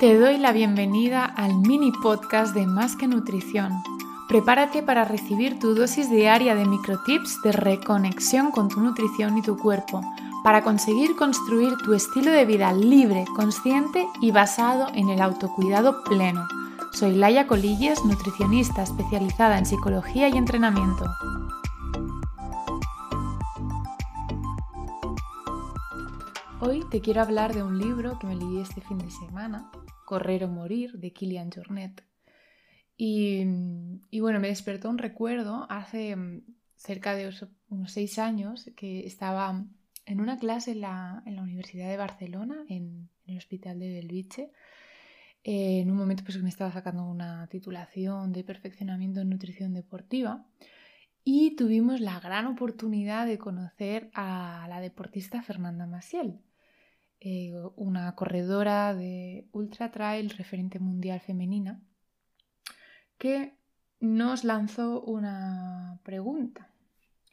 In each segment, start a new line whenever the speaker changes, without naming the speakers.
Te doy la bienvenida al mini podcast de Más que Nutrición. Prepárate para recibir tu dosis diaria de microtips de reconexión con tu nutrición y tu cuerpo, para conseguir construir tu estilo de vida libre, consciente y basado en el autocuidado pleno. Soy Laia Colilles, nutricionista especializada en psicología y entrenamiento. Hoy te quiero hablar de un libro que me leí este fin de semana Correr o Morir de Kilian Jornet. Y, bueno, me despertó un recuerdo hace mm, cerca de unos seis años que estaba en una clase en la, Universidad de Barcelona, en, el Hospital de Belviche. Eh, en un momento pues me estaba sacando una titulación de perfeccionamiento en nutrición deportiva y tuvimos la gran oportunidad de conocer a la deportista Fernanda Masiel. Eh, una corredora de ultra trail referente mundial femenina, que nos lanzó una pregunta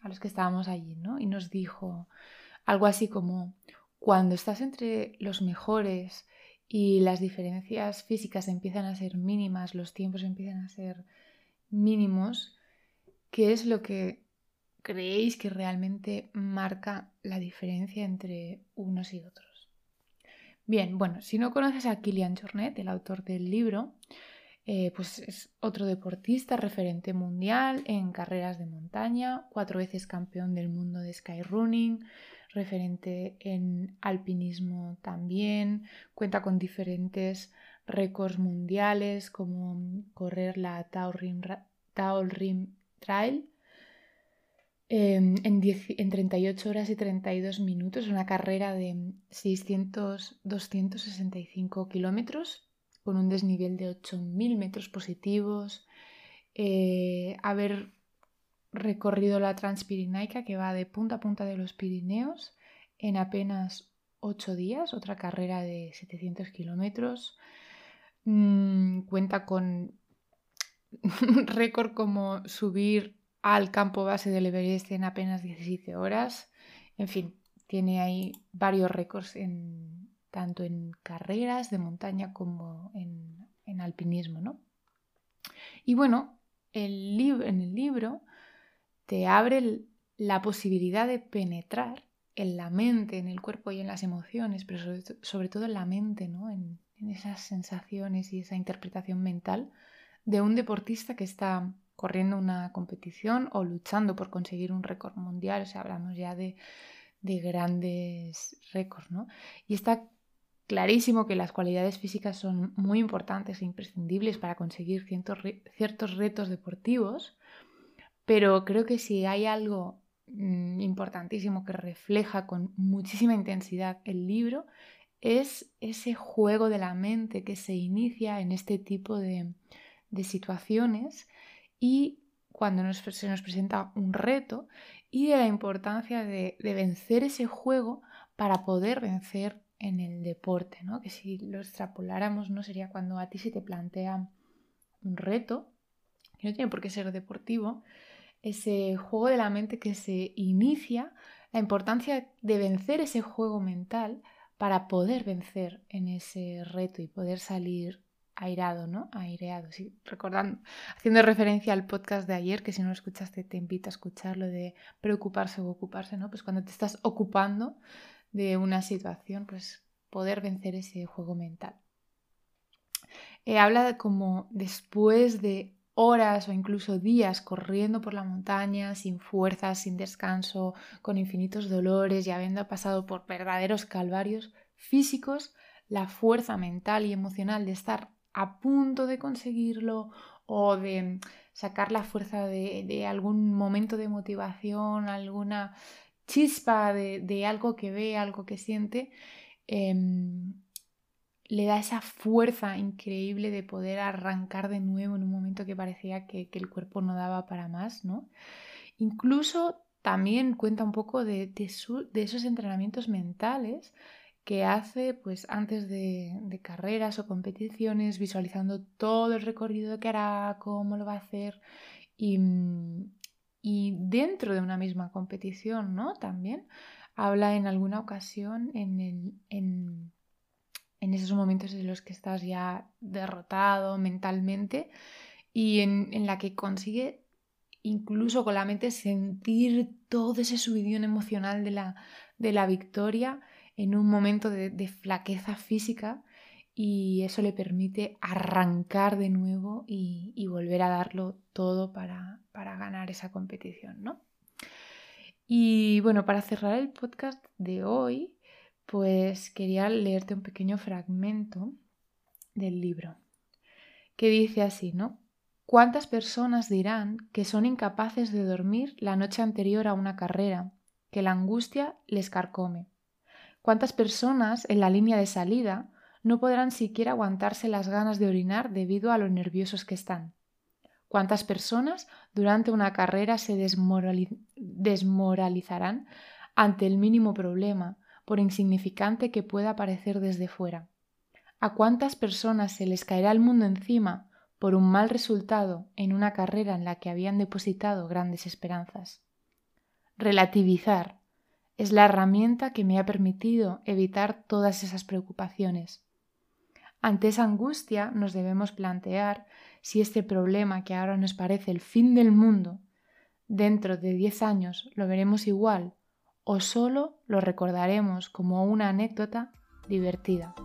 a los que estábamos allí, ¿no? Y nos dijo algo así como, cuando estás entre los mejores y las diferencias físicas empiezan a ser mínimas, los tiempos empiezan a ser mínimos, ¿qué es lo que creéis que realmente marca la diferencia entre unos y otros? Bien, bueno, si no conoces a Kilian Jornet, el autor del libro, eh, pues es otro deportista referente mundial en carreras de montaña, cuatro veces campeón del mundo de skyrunning, referente en alpinismo también, cuenta con diferentes récords mundiales como correr la Taurine Rim Trail Em, en, 38 horas y 32 minutos, una carrera de 600, 265 kilómetros con un desnivel de 8.000 metros positivos, eh, haber recorrido la Transpirinaica que va de punta a punta de los Pirineos en apenas 8 días, otra carrera de 700 kilómetros. Mm, cuenta con récord como subir al campo base del Everest en apenas 17 horas. En fin, tiene ahí varios récords en, tanto en carreras de montaña como en, alpinismo. ¿no? Y bueno, el en el libro te abre la posibilidad de penetrar en la mente, en el cuerpo y en las emociones, pero sobre, todo en la mente, ¿no? en esas sensaciones y esa interpretación mental de un deportista que está corriendo una competición o luchando por conseguir un récord mundial, o sea, hablamos ya de, grandes récords, ¿no? Y está clarísimo que las cualidades físicas son muy importantes e imprescindibles para conseguir ciertos, ciertos retos deportivos, pero creo que si hay algo mm, importantísimo que refleja con muchísima intensidad el libro, es ese juego de la mente que se inicia en este tipo de, de situaciones y cuando se nos presenta un reto y de la importancia de, vencer ese juego para poder vencer en el deporte, ¿no? Que si lo extrapoláramos, ¿no? Sería cuando a ti se te plantea un reto, que no tiene por qué ser deportivo, ese juego de la mente que se inicia, la importancia de vencer ese juego mental para poder vencer en ese reto y poder salir airado, ¿no? Aireado, sí, recordando, haciendo referencia al podcast de ayer, que si no lo escuchaste te invito a escucharlo de preocuparse o ocuparse, ¿no? Pues cuando te estás ocupando de una situación, pues poder vencer ese juego mental. Habla como después de horas o incluso días corriendo por la montaña, sin fuerzas, sin descanso, con infinitos dolores y habiendo pasado por verdaderos calvarios físicos, la fuerza mental y emocional de estar a punto de conseguirlo o de sacar la fuerza de, algún momento de motivación, alguna chispa de, algo que ve, algo que siente, em, le da esa fuerza increíble de poder arrancar de nuevo en un momento que parecía que, el cuerpo no daba para más, ¿no? Incluso también cuenta un poco de, de esos entrenamientos mentales que hace pues antes de, carreras o competiciones, visualizando todo el recorrido que hará, cómo lo va a hacer y, mm, dentro de una misma competición, ¿no? También habla en alguna ocasión en, en esos momentos en los que estás ya derrotado mentalmente y en, en la que consigue incluso con la mente sentir todo ese subidón emocional de la, de la victoria en un momento de, flaqueza física y eso le permite arrancar de nuevo y, y volver a darlo todo para, para, ganar esa competición, ¿no? Y bueno, para cerrar el podcast de hoy, pues quería leerte un pequeño fragmento del libro que dice así, ¿no? ¿Cuántas personas dirán que son incapaces de dormir la noche anterior a una carrera, que la angustia les carcome? ¿Cuántas personas en la línea de salida no podrán siquiera aguantarse las ganas de orinar debido a lo nerviosos que están? ¿Cuántas personas durante una carrera se desmoralizarán ante el mínimo problema, por insignificante que pueda parecer desde fuera? ¿A cuántas personas se les caerá el mundo encima por un mal resultado en una carrera en la que habían depositado grandes esperanzas. Relativizar es la herramienta que me ha permitido evitar todas esas preocupaciones. Ante esa angustia nos debemos plantear si este problema que ahora nos parece el fin del mundo, dentro de diez años lo veremos igual o solo lo recordaremos como una anécdota divertida.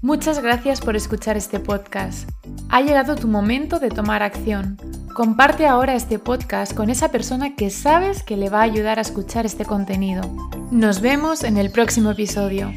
Muchas gracias por escuchar este podcast. Ha llegado tu momento de tomar acción. Comparte ahora este podcast con esa persona que sabes que le va a ayudar a escuchar este contenido. Nos vemos en el próximo episodio.